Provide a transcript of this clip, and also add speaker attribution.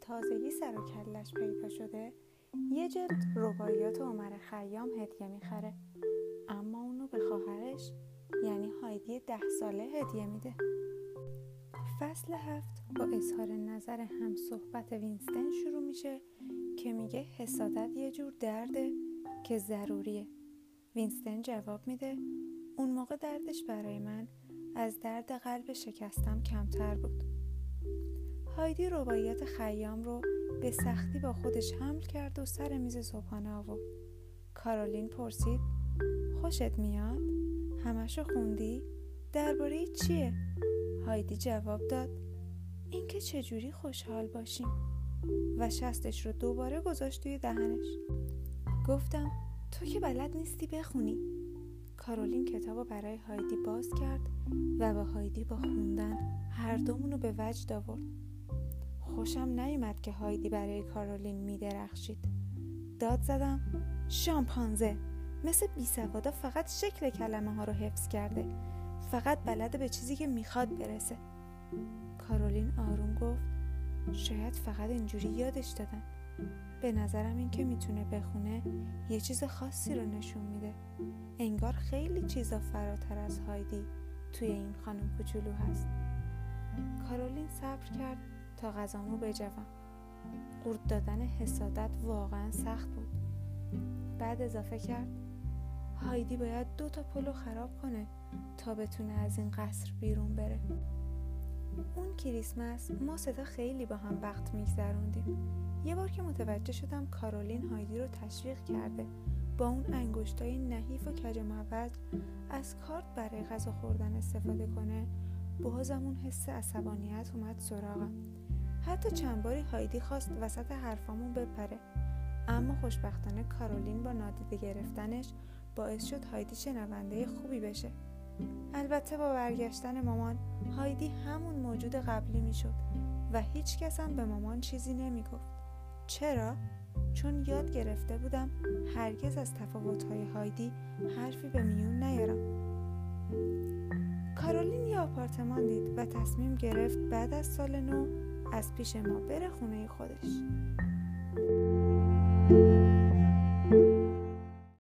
Speaker 1: تازگی سر و کلش پیدا شده یه جلد رباعیات عمر خیام هدیه می‌خره. اما اونو به خواهرش یعنی هایدی ده ساله هدیه میده. فصل هفت با اظهار نظر هم صحبت وینستن شروع میشه که میگه حسادت یه جور درده که ضروریه. وینستن جواب میده اون موقع دردش برای من از درد قلب شکستم کمتر بود. هایدی روایت خیام رو به سختی با خودش حمل کرد و سر میز صبحانه آورد کارولین پرسید خوشت میاد؟ همشو خوندی؟ درباره چیه؟ هایدی جواب داد اینکه چجوری خوشحال باشیم و شستش رو دوباره گذاشت توی دهنش گفتم تو که بلد نیستی بخونی کارولین کتاب رو برای هایدی باز کرد و با هایدی با خوندن هر دومون به وجد آورد خوشم نیومد که هایدی برای کارولین میدرخشید. داد زدم شامپانزه. مثل بی سوادا فقط شکل کلمه ها رو حفظ کرده. فقط بلده به چیزی که می‌خواد برسه. کارولین آروم گفت شاید فقط اینجوری یادش دادن. به نظرم این که می‌تونه بخونه یه چیز خاصی رو نشون میده. انگار خیلی چیزا فراتر از هایدی توی این خانم کوچولو هست. کارولین صبر کرد. تا غذامو بجوم. قورت دادن حسادت واقعا سخت بود. بعد اضافه کرد هایدی باید دو تا پلو خراب کنه تا بتونه از این قصر بیرون بره. اون کریسمس ما ستا خیلی با هم وقت میگذروندیم. یه بار که متوجه شدم کارولین هایدی رو تشویق کرده با اون انگشتای نحیف و کج موز از کارت برای غذا خوردن استفاده کنه بازم اون حس عصبانیت اومد سراغم. حتی چند باری هایدی خواست وسط حرفامون بپره. اما خوشبختانه کارولین با نادیده گرفتنش باعث شد هایدی شنونده خوبی بشه. البته با برگشتن مامان هایدی همون موجود قبلی می‌شد و هیچ کس به مامان چیزی نمی‌گفت. چرا؟ چون یاد گرفته بودم هرگز از تفاوتهای هایدی حرفی به میون نیارم. کارولین یه آپارتمان دید و تصمیم گرفت بعد از سال نو از پیش ما بره خونه خودش.